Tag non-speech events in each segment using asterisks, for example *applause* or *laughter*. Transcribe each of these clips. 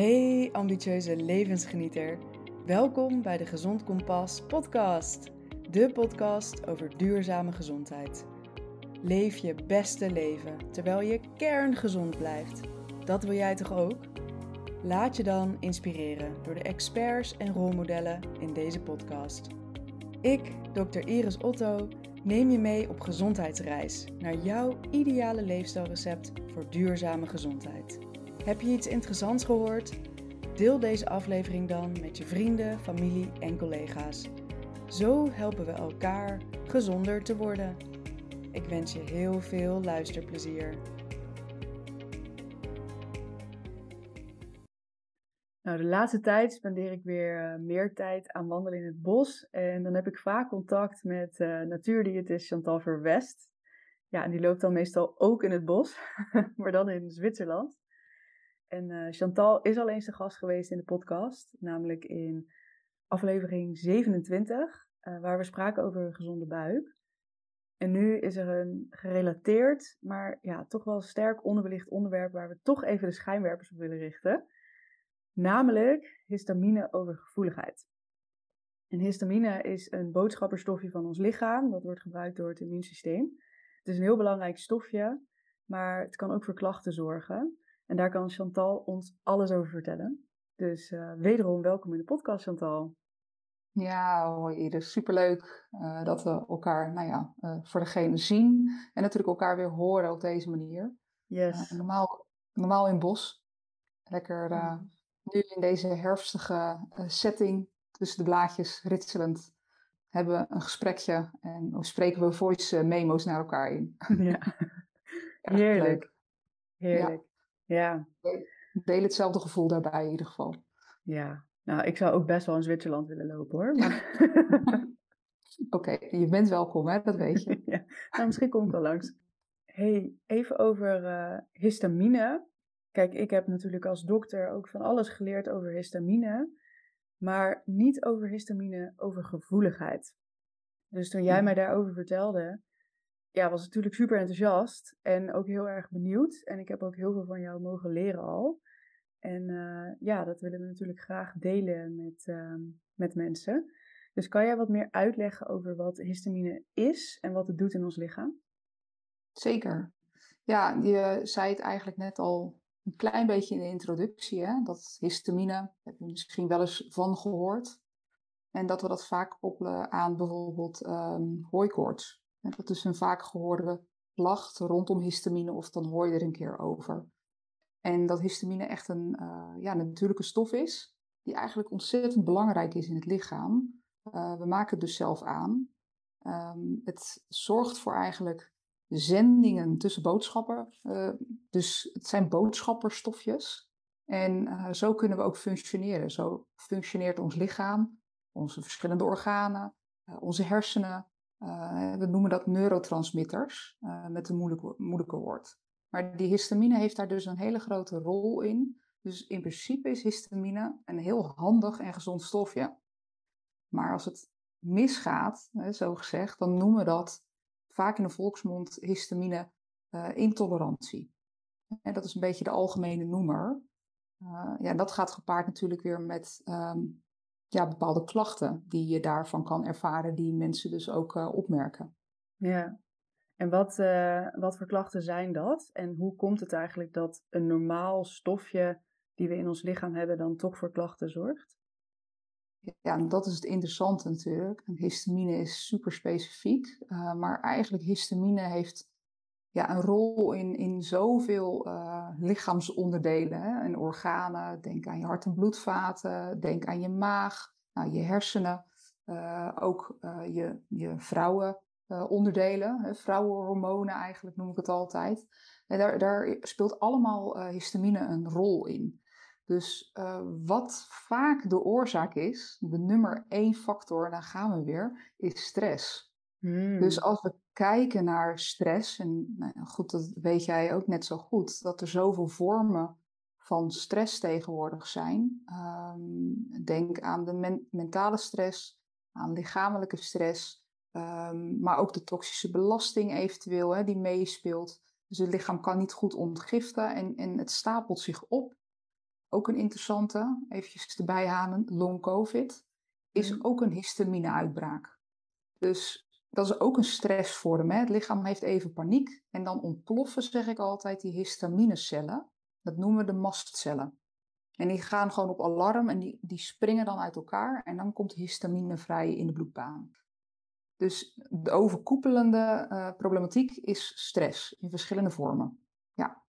Hey ambitieuze levensgenieter. Welkom bij de Gezond Kompas podcast. De podcast over duurzame gezondheid. Leef je beste leven terwijl je kerngezond blijft. Dat wil jij toch ook? Laat je dan inspireren door de experts en rolmodellen in deze podcast. Ik, Dr. Iris Otto, neem je mee op gezondheidsreis naar jouw ideale leefstijlrecept voor duurzame gezondheid. Heb je iets interessants gehoord? Deel deze aflevering dan met je vrienden, familie en collega's. Zo helpen we elkaar gezonder te worden. Ik wens je heel veel luisterplezier. Nou, de laatste tijd spendeer ik weer uh, meer tijd aan wandelen in het bos. En dan heb ik vaak contact met uh, natuurdiëtist Chantal Verwest. Ja, en die loopt dan meestal ook in het bos, *laughs* maar dan in Zwitserland. En uh, Chantal is al eens de gast geweest in de podcast, namelijk in aflevering 27, waar we spraken over een gezonde buik. En nu is er een gerelateerd, maar ja, toch wel sterk onderbelicht onderwerp waar we toch even de schijnwerpers op willen richten namelijk histamine overgevoeligheid. En histamine is een boodschapperstofje van ons lichaam, dat wordt gebruikt door het immuunsysteem. Het is een heel belangrijk stofje, maar het kan ook voor klachten zorgen. En daar kan Chantal ons alles over vertellen. Dus uh, wederom welkom in de podcast, Chantal. Ja, hoi Iris. Superleuk uh, dat we elkaar, nou ja, uh, voor degene zien. En natuurlijk elkaar weer horen op deze manier. Yes. normaal, normaal in bos. Lekker nu in deze herfstige setting, tussen de blaadjes ritselend, hebben we een gesprekje en spreken we voice eh, memo's naar elkaar in. Ja. *laughs* Heerlijk. Heerlijk. Ja. Ja. Deel hetzelfde gevoel daarbij in ieder geval. Ja, nou, ik zou ook best wel in Zwitserland willen lopen hoor. Maar... *laughs* Oké, okay, je bent welkom, hè? dat weet je. *laughs* ja. nou, misschien kom ik wel langs. hey, even over uh, histamine. Kijk, ik heb natuurlijk als dokter ook van alles geleerd over histamine, maar niet over histamine over gevoeligheid. Dus toen jij mij daarover vertelde, ja, was natuurlijk super enthousiast en ook heel erg benieuwd. En ik heb ook heel veel van jou mogen leren al. En uh, ja, dat willen we natuurlijk graag delen met, uh, met mensen. Dus kan jij wat meer uitleggen over wat histamine is en wat het doet in ons lichaam? Zeker. Ja, je zei het eigenlijk net al een klein beetje in de introductie, hè, dat histamine, heb je misschien wel eens van gehoord. En dat we dat vaak koppelen aan bijvoorbeeld um, hooikoorts. Dat is een vaak gehoorde klacht rondom histamine of dan hoor je er een keer over. En dat histamine echt een uh, ja, natuurlijke stof is, die eigenlijk ontzettend belangrijk is in het lichaam. Uh, we maken het dus zelf aan. Um, het zorgt voor eigenlijk zendingen tussen boodschappen. Uh, dus het zijn boodschapperstofjes. En zo kunnen we ook functioneren. Zo functioneert ons lichaam, onze verschillende organen, onze hersenen. We noemen dat neurotransmitters met een moeilijk, moeilijke woord. Maar die histamine heeft daar dus een hele grote rol in. Dus in principe is histamine een heel handig en gezond stofje. Maar als het misgaat, zo gezegd, dan noemen we dat vaak in de volksmond histamine uh, intolerantie. En dat is een beetje de algemene noemer. Ja, dat gaat gepaard natuurlijk weer met um, ja, bepaalde klachten die je daarvan kan ervaren, die mensen dus ook uh, opmerken. Ja, en wat, wat voor klachten zijn dat? En hoe komt het eigenlijk dat een normaal stofje die we in ons lichaam hebben dan toch voor klachten zorgt? Ja, dat is het interessante natuurlijk. Histamine is super specifiek, uh, maar eigenlijk histamine heeft ja, een rol in, in zoveel uh, lichaamsonderdelen hè, en organen. Denk aan je hart- en bloedvaten, denk aan je maag, nou, je hersenen, uh, ook je, je vrouwenonderdelen, vrouwenhormonen eigenlijk noem ik het altijd. En daar, daar speelt allemaal histamine een rol in. Dus wat vaak de oorzaak is, de nummer één factor, daar gaan we weer, is stress. Dus hmm. als we kijken naar stress, en nou goed, dat weet jij ook net zo goed, dat er zoveel vormen van stress tegenwoordig zijn. Um, denk aan de men mentale stress, aan lichamelijke stress, um, maar ook de toxische belasting eventueel hè, die meespeelt. Dus het lichaam kan niet goed ontgiften en, en het stapelt zich op ook een interessante, eventjes erbij halen, long covid, is Mhm. ook een histamine-uitbraak. Dus dat is ook een stressvorm. Hè? Het lichaam heeft even paniek en dan ontploffen, zeg ik altijd, die histaminecellen. Dat noemen we de mastcellen. En die gaan gewoon op alarm en die, die springen dan uit elkaar en dan komt histamine vrij in de bloedbaan. Dus de overkoepelende eh, problematiek is stress in verschillende vormen. Ja,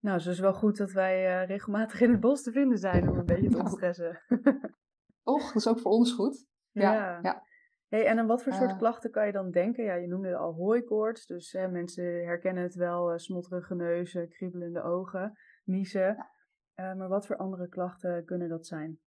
Nou, het is wel goed dat wij eh, regelmatig in het bos te vinden zijn om een beetje te *laughs* ontstressen. toch? Dat is ook voor ons goed. Ja, Ja. ja. Hey, en aan wat voor soort Eh. klachten kan je dan denken? Ja, je noemde al hooikoorts, dus hè, mensen herkennen het wel, eh, snotterige neuzen, kriebelende ogen, niezen. Eh, maar wat voor andere klachten kunnen dat zijn?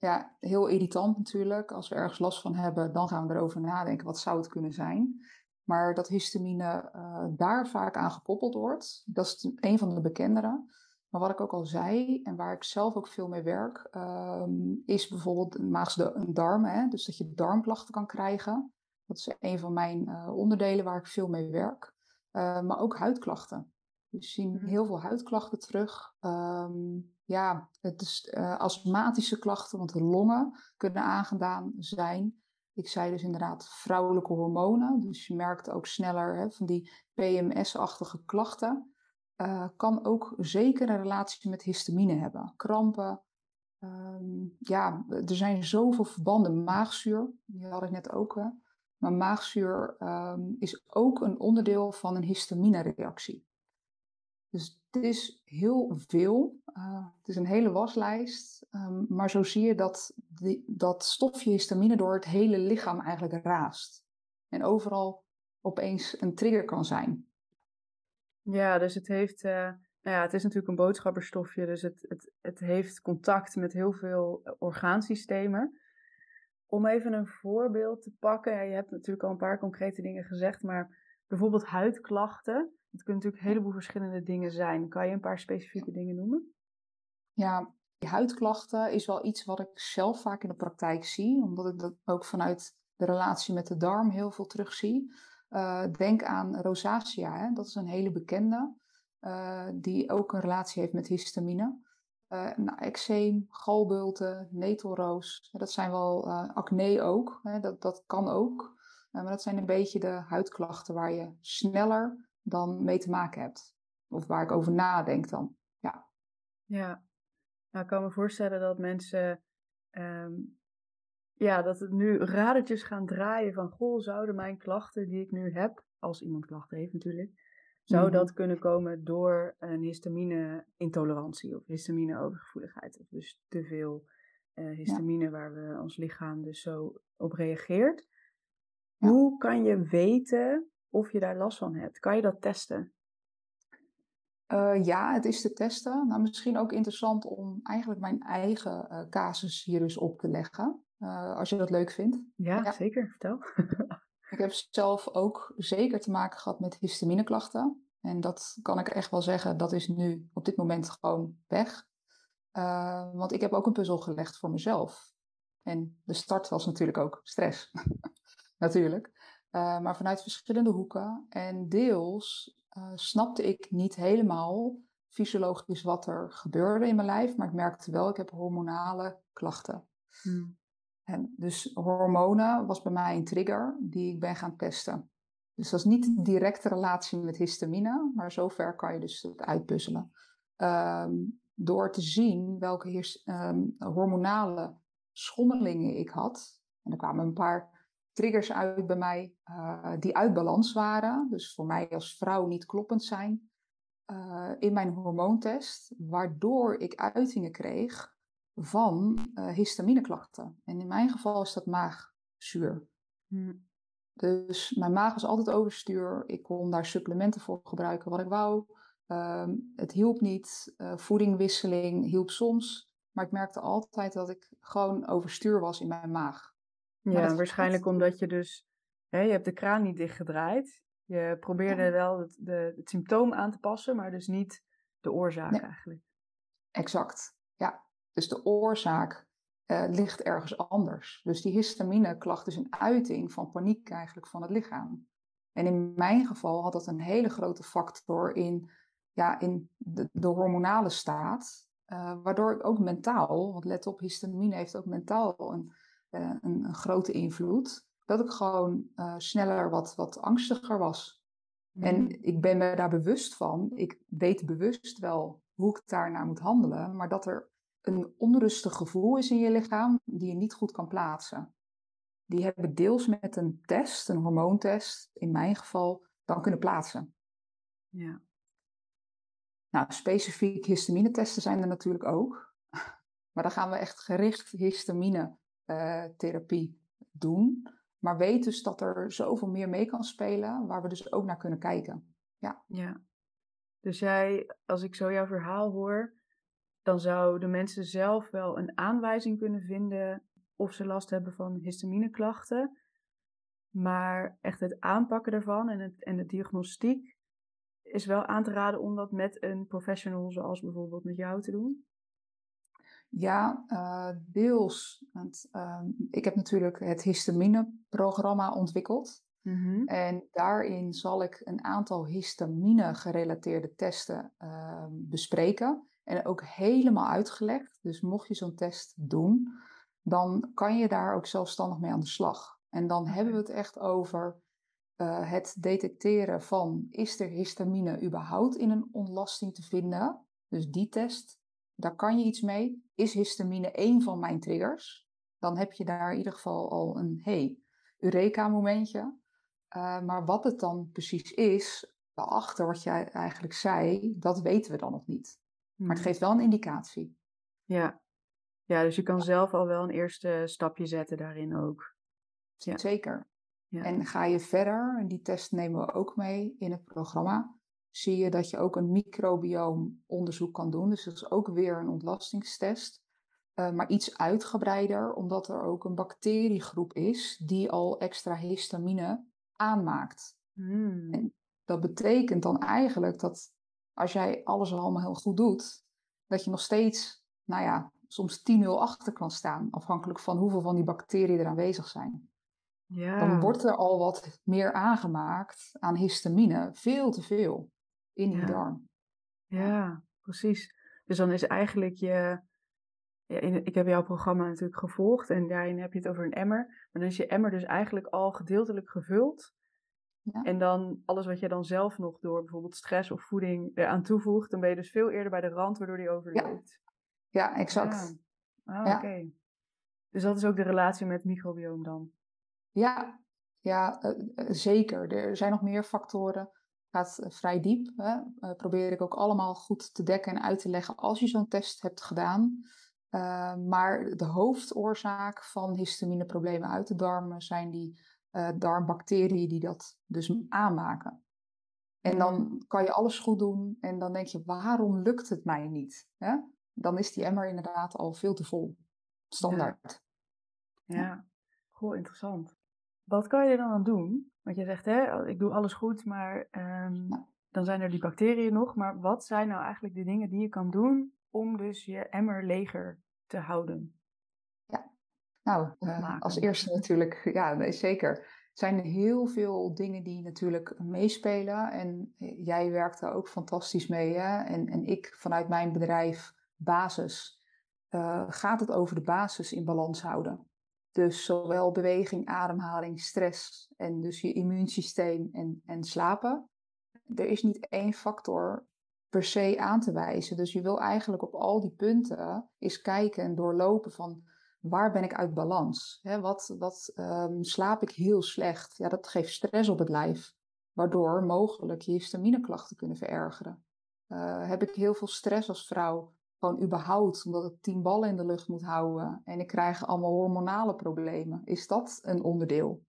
ja, heel irritant natuurlijk. Als we ergens last van hebben, dan gaan we erover nadenken. Wat zou het kunnen zijn? Maar dat histamine daar vaak aan gekoppeld wordt, dat is een van de bekendere. Maar wat ik ook al zei, en waar ik zelf ook veel mee werk, ehm, is bijvoorbeeld maagse darmen. Hè? Dus dat je darmklachten kan krijgen. Dat is een van mijn eh, onderdelen waar ik veel mee werk. Eh, maar ook huidklachten. We zien Mhm. heel veel huidklachten terug. Ehm, ja, het is eh, astmatische klachten, want de longen kunnen aangedaan zijn. Ik zei dus inderdaad vrouwelijke hormonen. Dus je merkt ook sneller hè, van die PMS-achtige klachten. Eh, kan ook zeker een relatie met histamine hebben. Krampen. Ehm, ja, er zijn zoveel verbanden. Maagzuur, die had ik net ook. Hè. Maar maagzuur ehm, is ook een onderdeel van een histamine-reactie. Dus het is heel veel. Uh, het is een hele waslijst. Um, maar zo zie je dat die, dat stofje histamine door het hele lichaam eigenlijk raast. En overal opeens een trigger kan zijn. Ja, dus het heeft, uh, nou ja, het is natuurlijk een boodschapperstofje, dus het, het, het heeft contact met heel veel eh, orgaansystemen. Om even een voorbeeld te pakken, ja, je hebt natuurlijk al een paar concrete dingen gezegd, maar bijvoorbeeld huidklachten. Het kunnen natuurlijk een heleboel verschillende dingen zijn. Kan je een paar specifieke dingen noemen? Ja, die huidklachten is wel iets wat ik zelf vaak in de praktijk zie, omdat ik dat ook vanuit de relatie met de darm heel veel terugzie. Uh, denk aan rosacea, hè? dat is een hele bekende, uh, die ook een relatie heeft met histamine. Uh, nou, eczeem, galbulten, netelroos, dat zijn wel acne ook, hè? Dat, dat kan ook. maar dat zijn een beetje de huidklachten waar je sneller dan mee te maken hebt. Of waar ik over nadenk dan. Ja, ja. Nou, ik kan me voorstellen dat mensen um, ja, dat het nu radertjes gaan draaien van, goh, zouden mijn klachten die ik nu heb, als iemand klachten heeft natuurlijk, zou mm -hmm. dat kunnen komen door een histamine-intolerantie of histamine-overgevoeligheid. Of dus te veel uh, histamine ja. waar we ons lichaam dus zo op reageert. Ja. Hoe kan je weten of je daar last van hebt? Kan je dat testen? Uh, ja, het is te testen. Nou, misschien ook interessant om eigenlijk mijn eigen uh, casus hier dus op te leggen. Uh, als je dat leuk vindt. Ja, ja. zeker. Vertel. *laughs* ik heb zelf ook zeker te maken gehad met histamineklachten. En dat kan ik echt wel zeggen, dat is nu op dit moment gewoon weg. Uh, want ik heb ook een puzzel gelegd voor mezelf. En de start was natuurlijk ook stress. *laughs* natuurlijk. Uh, maar vanuit verschillende hoeken. En deels snapte ik niet helemaal fysiologisch wat er gebeurde in mijn lijf. Maar ik merkte wel, ik heb hormonale klachten. Hmm. En dus hormonen was bij mij een trigger die ik ben gaan testen. Dus dat is niet een directe relatie met histamine, maar zover kan je dus het uitpuzzelen. Um, door te zien welke um, hormonale schommelingen ik had. En er kwamen een paar triggers uit bij mij uh, die uit balans waren. Dus voor mij als vrouw niet kloppend zijn. Uh, in mijn hormoontest, waardoor ik uitingen kreeg van uh, histamineklachten. En in mijn geval is dat maagzuur. Hmm. Dus mijn maag was altijd overstuur. Ik kon daar supplementen voor gebruiken wat ik wou. Um, het hielp niet. Uh, voedingwisseling hielp soms. Maar ik merkte altijd dat ik gewoon overstuur was in mijn maag. Ja, waarschijnlijk gaat... omdat je dus... Hè, je hebt de kraan niet dichtgedraaid. Je probeerde ja. wel het, de, het symptoom aan te passen, maar dus niet de oorzaak nee. eigenlijk. Exact, ja. Dus de oorzaak uh, ligt ergens anders. Dus die histamine-klacht is een uiting van paniek eigenlijk van het lichaam. En in mijn geval had dat een hele grote factor in, ja, in de, de hormonale staat. Uh, waardoor ook mentaal, want let op, histamine heeft ook mentaal een, uh, een, een, grote invloed, dat ik gewoon sneller wat, wat angstiger was. Mm. En ik ben me daar bewust van. Ik weet bewust wel hoe ik daarnaar moet handelen, maar dat er een onrustig gevoel is in je lichaam die je niet goed kan plaatsen. Die heb ik deels met een test, een hormoontest, in mijn geval, dan kunnen plaatsen. Ja. Nou, specifiek histamine-testen zijn er natuurlijk ook. *laughs* Maar dan gaan we echt gericht histamine-therapie doen. Maar weet dus dat er zoveel meer mee kan spelen, waar we dus ook naar kunnen kijken. Ja. ja. Dus jij, als ik zo jouw verhaal hoor, dan zouden mensen zelf wel een aanwijzing kunnen vinden of ze last hebben van histamineklachten. Maar echt het aanpakken daarvan en, het, en de diagnostiek is wel aan te raden om dat met een professional zoals bijvoorbeeld met jou te doen. Ja, uh, deels. Want, uh, ik heb natuurlijk het histamine-programma ontwikkeld. Mm-hmm. En daarin zal ik een aantal histamine-gerelateerde testen uh, bespreken. En ook helemaal uitgelegd. Dus mocht je zo'n test doen, dan kan je daar ook zelfstandig mee aan de slag. En dan hebben we het echt over uh, het detecteren van is er histamine überhaupt in een ontlasting te vinden. Dus die test, daar kan je iets mee. Is histamine één van mijn triggers? Dan heb je daar in ieder geval al een hey, Eureka-momentje. Uh, maar wat het dan precies is, achter wat jij eigenlijk zei, dat weten we dan nog niet. Maar het hmm. geeft wel een indicatie. Ja, ja dus je kan zelf al wel een eerste stapje zetten daarin ook. Ja. Zeker. Ja. En ga je verder, en die test nemen we ook mee in het programma, zie je dat je ook een microbioomonderzoek kan doen. Dus dat is ook weer een ontlastingstest. Uh, maar iets uitgebreider, omdat er ook een bacteriegroep is die al extra histamine aanmaakt. Hmm. En dat betekent dan eigenlijk dat als jij alles allemaal heel goed doet, dat je nog steeds, nou ja, soms 10-0 achter kan staan, afhankelijk van hoeveel van die bacteriën er aanwezig zijn. Ja. Dan wordt er al wat meer aangemaakt aan histamine, veel te veel in die darm. Ja, precies. Dus dan is eigenlijk je. Ja, in, ik heb jouw programma natuurlijk gevolgd en daarin heb je het over een emmer. Maar dan is je emmer dus eigenlijk al gedeeltelijk gevuld. Ja. En dan alles wat je dan zelf nog door bijvoorbeeld stress of voeding eraan toevoegt, dan ben je dus veel eerder bij de rand waardoor die overloopt. Ja, ja exact. Ah, ja. oké. Dus dat is ook de relatie met microbioom dan? Ja, ja uh, zeker. Er zijn nog meer factoren. Het gaat vrij diep. Hè. Uh, probeer ik ook allemaal goed te dekken en uit te leggen als je zo'n test hebt gedaan. Maar de hoofdoorzaak van histamineproblemen uit de darmen zijn die darmbacteriën die dat dus aanmaken. En dan kan je alles goed doen en dan denk je, waarom lukt het mij niet? Hè? Dan is die emmer inderdaad al veel te vol. Standaard. Ja, ja. Goh, interessant. Wat kan je er dan aan doen? Want je zegt, hè, ik doe alles goed, maar um, dan zijn er die bacteriën nog. Maar wat zijn nou eigenlijk de dingen die je kan doen om dus je emmer leger te houden? Nou, uh, als eerste natuurlijk, *laughs* ja, nee, zeker. Er zijn heel veel dingen die natuurlijk meespelen. En eh, jij werkt daar ook fantastisch mee. Hè? En, en ik vanuit mijn bedrijf Basis uh, gaat het over de basis in balans houden. Dus zowel beweging, ademhaling, stress en dus je immuunsysteem en, en slapen. Er is niet één factor per se aan te wijzen. Dus je wil eigenlijk op al die punten eens kijken en doorlopen van waar ben ik uit balans? Wat wat um, slaap ik heel slecht? Ja, dat geeft stress op het lijf, waardoor mogelijk je histamineklachten kunnen verergeren. Uh, heb ik heel veel stress als vrouw? Gewoon überhaupt, omdat ik tien ballen in de lucht moet houden en ik krijg allemaal hormonale problemen. Is dat een onderdeel?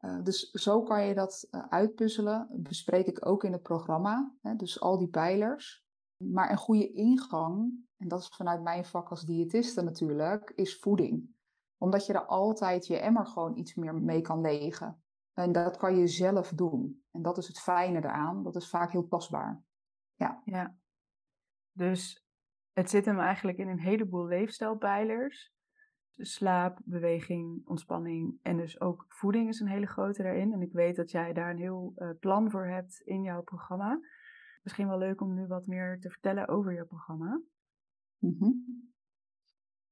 Uh, dus zo kan je dat uh, uitpuzzelen. Bespreek ik ook in het programma. Hè, dus al die pijlers. Maar een goede ingang, en dat is vanuit mijn vak als diëtiste natuurlijk, is voeding. Omdat je er altijd je emmer gewoon iets meer mee kan legen. En dat kan je zelf doen. En dat is het fijne eraan. Dat is vaak heel tastbaar. Ja. ja. Dus het zit hem eigenlijk in een heleboel leefstijlpijlers. Dus slaap, beweging, ontspanning en dus ook voeding is een hele grote daarin. En ik weet dat jij daar een heel uh, plan voor hebt in jouw programma. Misschien wel leuk om nu wat meer te vertellen over je programma. Mhm.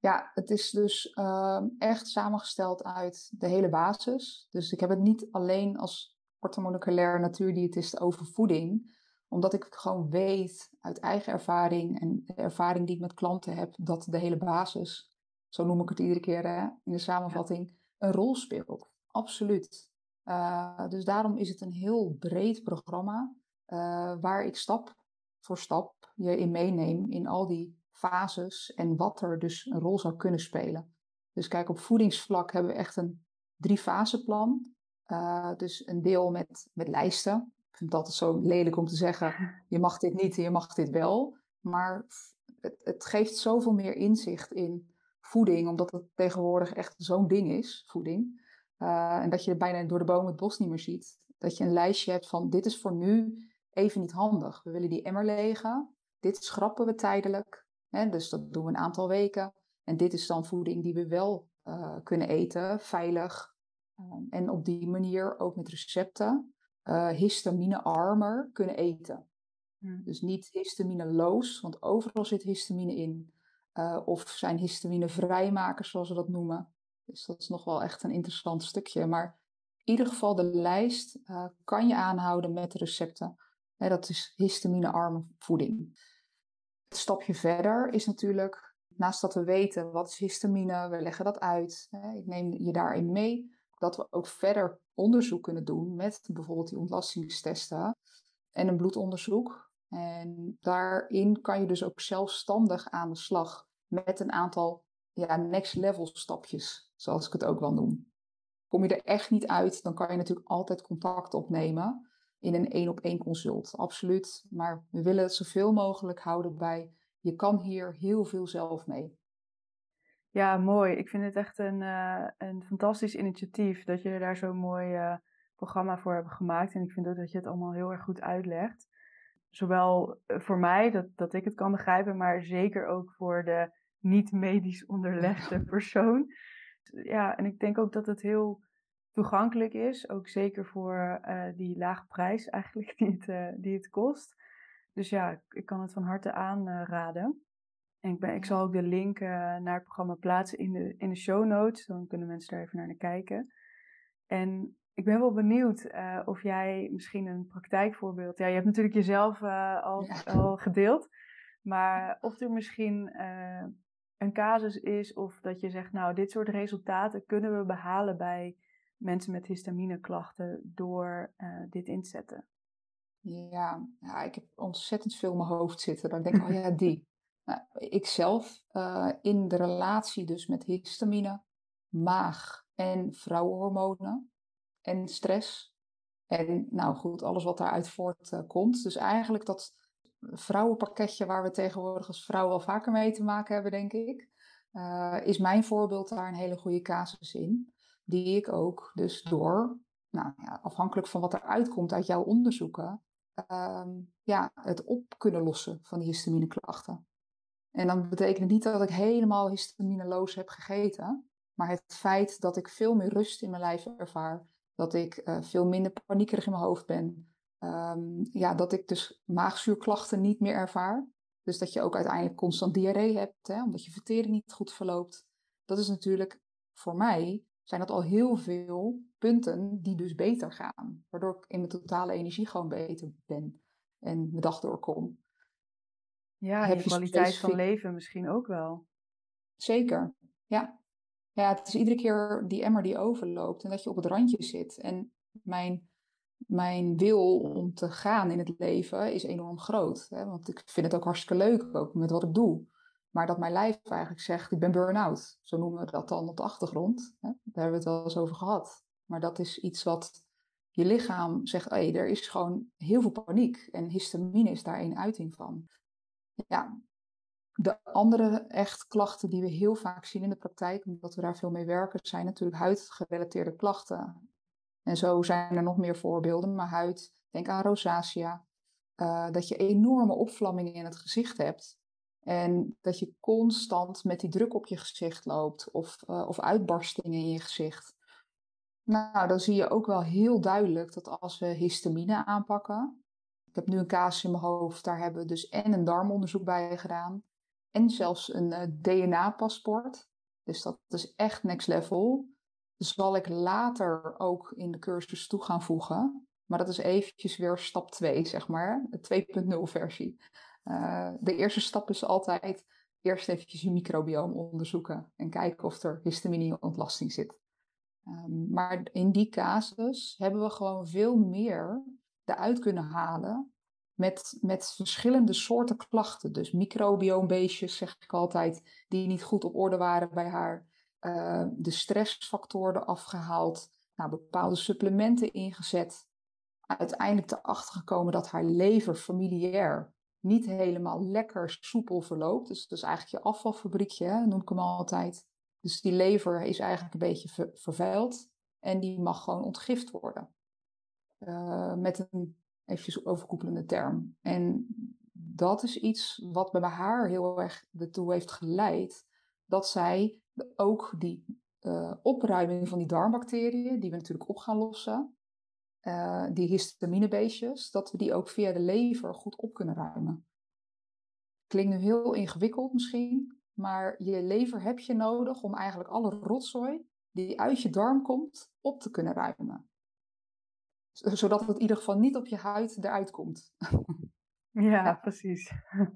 Ja, het is dus ehm, echt samengesteld uit de hele basis. Dus ik heb het niet alleen als orthomoleculair natuurdiëtist over voeding, omdat ik gewoon weet uit eigen ervaring en de ervaring die ik met klanten heb, dat de hele basis, zo noem ik het iedere keer hè, in de samenvatting, een rol speelt. Absoluut. Uh, dus daarom is het een heel breed programma uh, waar ik stap voor stap je in meeneem in al die fases en wat er dus een rol zou kunnen spelen. Dus kijk, op voedingsvlak hebben we echt een drie faseplan. Uh, dus een deel met, met lijsten. Ik vind het altijd zo lelijk om te zeggen, *laughs* je mag dit niet en je mag dit wel. Maar het, het geeft zoveel meer inzicht in voeding, omdat het tegenwoordig echt zo'n ding is, voeding. Uh, en dat je bijna door de boom het bos niet meer ziet. Dat je een lijstje hebt van dit is voor nu even niet handig. We willen die emmer legen. Dit schrappen we tijdelijk. Hè, dus dat doen we een aantal weken. En dit is dan voeding die we wel uh, kunnen eten, veilig. Uh, en op die manier ook met recepten uh, histamine-armer kunnen eten. Hmm. Dus niet histamine-loos, want overal zit histamine in. of zijn histamine-vrijmakers, zoals we dat noemen. Dus dat is nog wel echt een interessant stukje. Maar in ieder geval de lijst kan je aanhouden met recepten. Dat is histamine-arme voeding. Het stapje verder is natuurlijk, naast dat we weten wat is histamine, we leggen dat uit. Ik neem je daarin mee, dat we ook verder onderzoek kunnen doen met bijvoorbeeld die ontlastingstesten en een bloedonderzoek. En daarin kan je dus ook zelfstandig aan de slag met een aantal ja, next level stapjes, zoals ik het ook wel noem. Kom je er echt niet uit, dan kan je natuurlijk altijd contact opnemen in een één op één consult. Absoluut. Maar we willen het zoveel mogelijk houden bij je kan hier heel veel zelf mee. Ja, mooi. Ik vind het echt een, uh, een fantastisch initiatief dat jullie daar zo'n mooi uh, programma voor hebben gemaakt. En ik vind ook dat je het allemaal heel erg goed uitlegt. Zowel eh, voor mij, dat, dat ik het kan begrijpen, maar zeker ook voor de niet medisch onderlegde *laughs* persoon. Ja, en ik denk ook dat het heel toegankelijk is. Ook zeker voor uh, die lage prijs eigenlijk *laughs* die het, uh, die het kost. Dus ja, ik kan het van harte aanraden. En ik, ben, ik zal ook de link uh, naar het programma plaatsen in de, in de show notes. Dan kunnen mensen daar even naar kijken. En ik ben wel benieuwd of jij misschien een praktijkvoorbeeld... Ja, je hebt natuurlijk jezelf al, ja. al gedeeld. Maar of er misschien een casus is of dat je zegt... Nou, dit soort resultaten kunnen we behalen bij mensen met histamineklachten door uh, dit in te zetten? Ja, ja, ik heb ontzettend veel in mijn hoofd zitten. Dan denk ik, oh ja, die. *laughs* Nou, ik zelf uh, in de relatie dus met histamine, maag en vrouwenhormonen en stress. En nou goed, alles wat daaruit voortkomt. Uh, dus eigenlijk dat vrouwenpakketje waar we tegenwoordig als vrouwen wel vaker mee te maken hebben, denk ik. Uh, is mijn voorbeeld daar een hele goede casus in die ik ook dus door, nou ja, afhankelijk van wat er uitkomt uit jouw onderzoeken, um, ja, het op kunnen lossen van die histamineklachten. En dan betekent het niet dat ik helemaal histamineloos heb gegeten, maar het feit dat ik veel meer rust in mijn lijf ervaar, dat ik uh, veel minder paniekerig in mijn hoofd ben, um, ja, dat ik dus maagzuurklachten niet meer ervaar. Dus dat je ook uiteindelijk constant diarree hebt, hè, omdat je vertering niet goed verloopt. Dat is natuurlijk voor mij zijn dat al heel veel punten die dus beter gaan. Waardoor ik in mijn totale energie gewoon beter ben en mijn dag doorkom. Ja, Heb je kwaliteit van leven misschien ook wel. Zeker, ja. Ja, het is iedere keer die emmer die overloopt en dat je op het randje zit. En mijn, mijn wil om te gaan in het leven is enorm groot. Hè? Want ik vind het ook hartstikke leuk, ook met wat ik doe. Maar dat mijn lijf eigenlijk zegt, ik ben burn-out. Zo noemen we dat dan op de achtergrond. Hè? Daar hebben we het wel eens over gehad. Maar dat is iets wat je lichaam zegt, hey, er is gewoon heel veel paniek. En histamine is daar een uiting van. Ja, de andere echt klachten die we heel vaak zien in de praktijk, omdat we daar veel mee werken, zijn natuurlijk huidgerelateerde klachten. En zo zijn er nog meer voorbeelden, maar huid, denk aan rosacea. Uh, dat je enorme opvlammingen in het gezicht hebt. En dat je constant met die druk op je gezicht loopt of, uh, of uitbarstingen in je gezicht. Nou, dan zie je ook wel heel duidelijk dat als we histamine aanpakken. Ik heb nu een kaas in mijn hoofd, daar hebben we dus en een darmonderzoek bij gedaan. en zelfs een DNA-paspoort. Dus dat is echt next level. zal ik later ook in de cursus toe gaan voegen. Maar dat is eventjes weer stap 2, zeg maar. De 2.0 versie. Uh, de eerste stap is altijd eerst eventjes je microbioom onderzoeken. En kijken of er histamine-ontlasting zit. Um, maar in die casus hebben we gewoon veel meer eruit kunnen halen met, met verschillende soorten klachten. Dus microbioombeestjes, zeg ik altijd, die niet goed op orde waren bij haar. Uh, de stressfactoren afgehaald. Nou, bepaalde supplementen ingezet. Uiteindelijk erachter gekomen dat haar lever familiair niet helemaal lekker soepel verloopt. Dus dat is eigenlijk je afvalfabriekje, hè, noem ik hem altijd. Dus die lever is eigenlijk een beetje vervuild en die mag gewoon ontgift worden. Uh, met een eventjes overkoepelende term. En dat is iets wat bij haar heel erg ertoe heeft geleid dat zij ook die uh, opruiming van die darmbacteriën, die we natuurlijk op gaan lossen, uh, die histaminebeestjes, dat we die ook via de lever goed op kunnen ruimen. Klinkt nu heel ingewikkeld misschien, maar je lever heb je nodig om eigenlijk alle rotzooi die uit je darm komt op te kunnen ruimen zodat het in ieder geval niet op je huid eruit komt. ja, precies.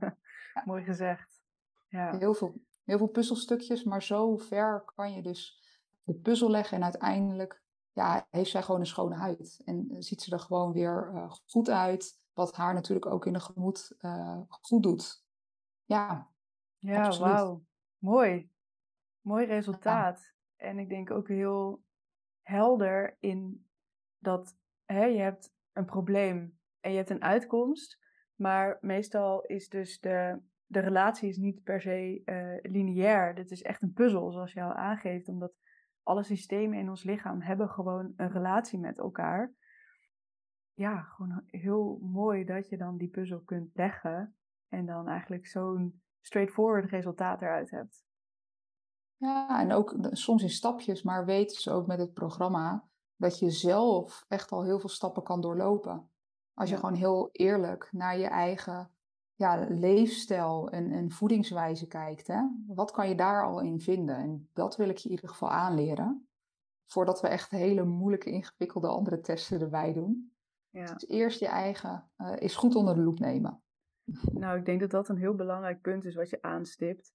*laughs* Mooi gezegd. Ja. Heel, veel, heel veel puzzelstukjes, maar zo ver kan je dus de puzzel leggen en uiteindelijk ja, heeft zij gewoon een schone huid. En ziet ze er gewoon weer uh, goed uit, wat haar natuurlijk ook in de gemoed uh, goed doet. Ja, ja wauw. Mooi. Mooi resultaat. En ik denk ook heel helder in dat hè, je hebt een probleem en je hebt een uitkomst. Maar meestal is dus de, de relatie is niet per se uh, lineair. Dit is echt een puzzel, zoals je al aangeeft. Omdat alle systemen in ons lichaam hebben gewoon een relatie met elkaar. Ja, gewoon heel mooi dat je dan die puzzel kunt leggen. En dan eigenlijk zo'n straightforward resultaat eruit hebt. Ja, en ook soms in stapjes, maar weten ze ook met het programma dat je zelf echt al heel veel stappen kan doorlopen. Als je gewoon heel eerlijk naar je eigen ja, leefstijl en, en voedingswijze kijkt. Hè? Wat kan je daar al in vinden? En dat wil ik je in ieder geval aanleren. Voordat we echt hele moeilijke, ingewikkelde andere testen erbij doen. Ja. Dus eerst je eigen uh, is goed onder de loep nemen. Nou, ik denk dat dat een heel belangrijk punt is wat je aanstipt.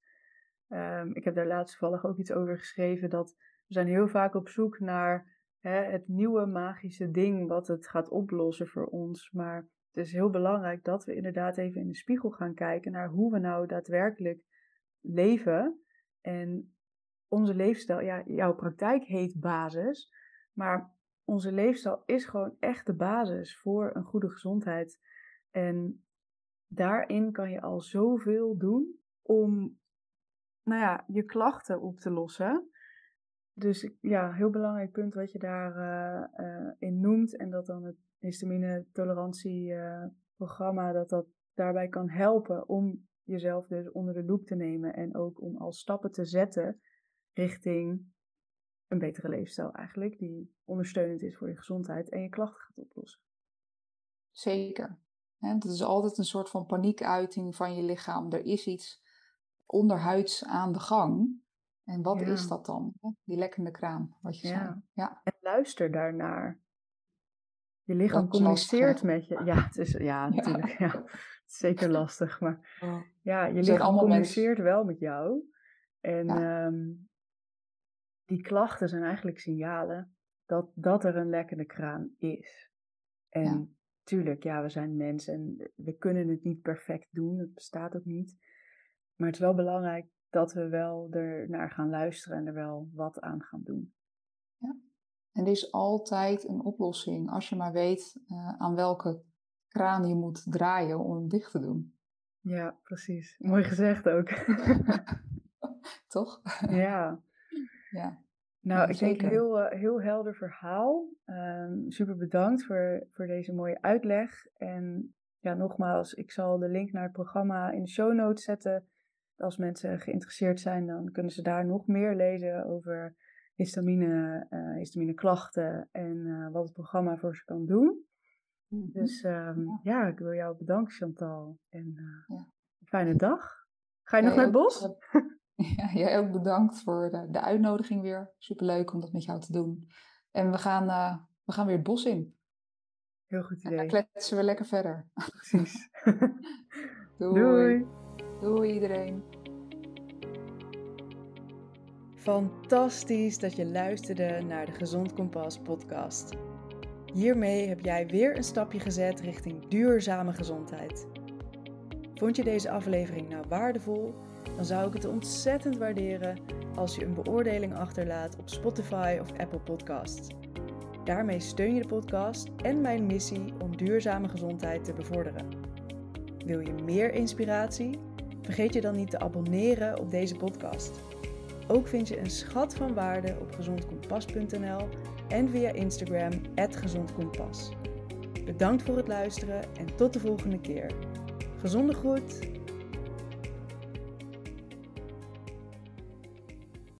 Um, ik heb daar laatst toevallig ook iets over geschreven. Dat we zijn heel vaak op zoek naar hè, het nieuwe magische ding wat het gaat oplossen voor ons. Maar het is heel belangrijk dat we inderdaad even in de spiegel gaan kijken naar hoe we nou daadwerkelijk leven. En onze leefstijl, ja, jouw praktijk heet basis, maar onze leefstijl is gewoon echt de basis voor een goede gezondheid. En daarin kan je al zoveel doen om nou ja, je klachten op te lossen. Dus ja, heel belangrijk punt wat je daarin uh, uh, in noemt. En dat dan het histamine tolerantieprogramma, dat dat daarbij kan helpen om jezelf dus onder de loep te nemen. En ook om al stappen te zetten richting een betere leefstijl eigenlijk. Die ondersteunend is voor je gezondheid en je klachten gaat oplossen. Zeker. Het is altijd een soort van paniekuiting van je lichaam. Er is iets onderhuids aan de gang. En wat is dat dan? Die lekkende kraan, wat je ja. zei. Ja. En luister daarnaar. Je lichaam communiceert met je. Ja, het is, ja, *laughs* natuurlijk. Ja. zeker lastig. Maar ja, je lichaam communiceert wel met jou. En um, die klachten zijn eigenlijk signalen dat, dat er een lekkende kraan is. En tuurlijk, ja, we zijn mensen en we kunnen het niet perfect doen. Het bestaat ook niet. Maar het is wel belangrijk dat we wel er naar gaan luisteren en er wel wat aan gaan doen. Ja, en er is altijd een oplossing als je maar weet uh, aan welke kraan je moet draaien om hem dicht te doen. Ja, precies. Mooi gezegd ook. *laughs* Toch? Ja. ja. Nou, ik denk heel, uh, heel helder verhaal. Um, super bedankt voor, voor deze mooie uitleg. En ja, nogmaals, ik zal de link naar het programma in de show notes zetten als mensen geïnteresseerd zijn, dan kunnen ze daar nog meer lezen over histamine, uh, histamine klachten en uh, wat het programma voor ze kan doen. Mhm. Dus um, ja. ja. ik wil jou bedanken Chantal en uh, ja. fijne dag. Ga je nog naar het bos? *laughs* Ja, jij ook bedankt voor de, de uitnodiging weer. Superleuk om dat met jou te doen. En we gaan, uh, we gaan weer het bos in. Heel goed idee. En dan kletsen we lekker verder. Precies. *laughs* *laughs* Doei. Doei. Doei iedereen. Fantastisch dat je luisterde naar de Gezond Kompas podcast. Hiermee heb jij weer een stapje gezet richting duurzame gezondheid. Vond je deze aflevering nou waardevol? Dan zou ik het ontzettend waarderen als je een beoordeling achterlaat op Spotify of Apple Podcasts. Daarmee steun je de podcast en mijn missie om duurzame gezondheid te bevorderen. Wil je meer inspiratie? Vergeet je dan niet te abonneren op deze podcast. Ook vind je een schat van waarde op gezondkompas.nl en via Instagram @gezondkompas. Bedankt voor het luisteren en tot de volgende keer. Gezonde groet!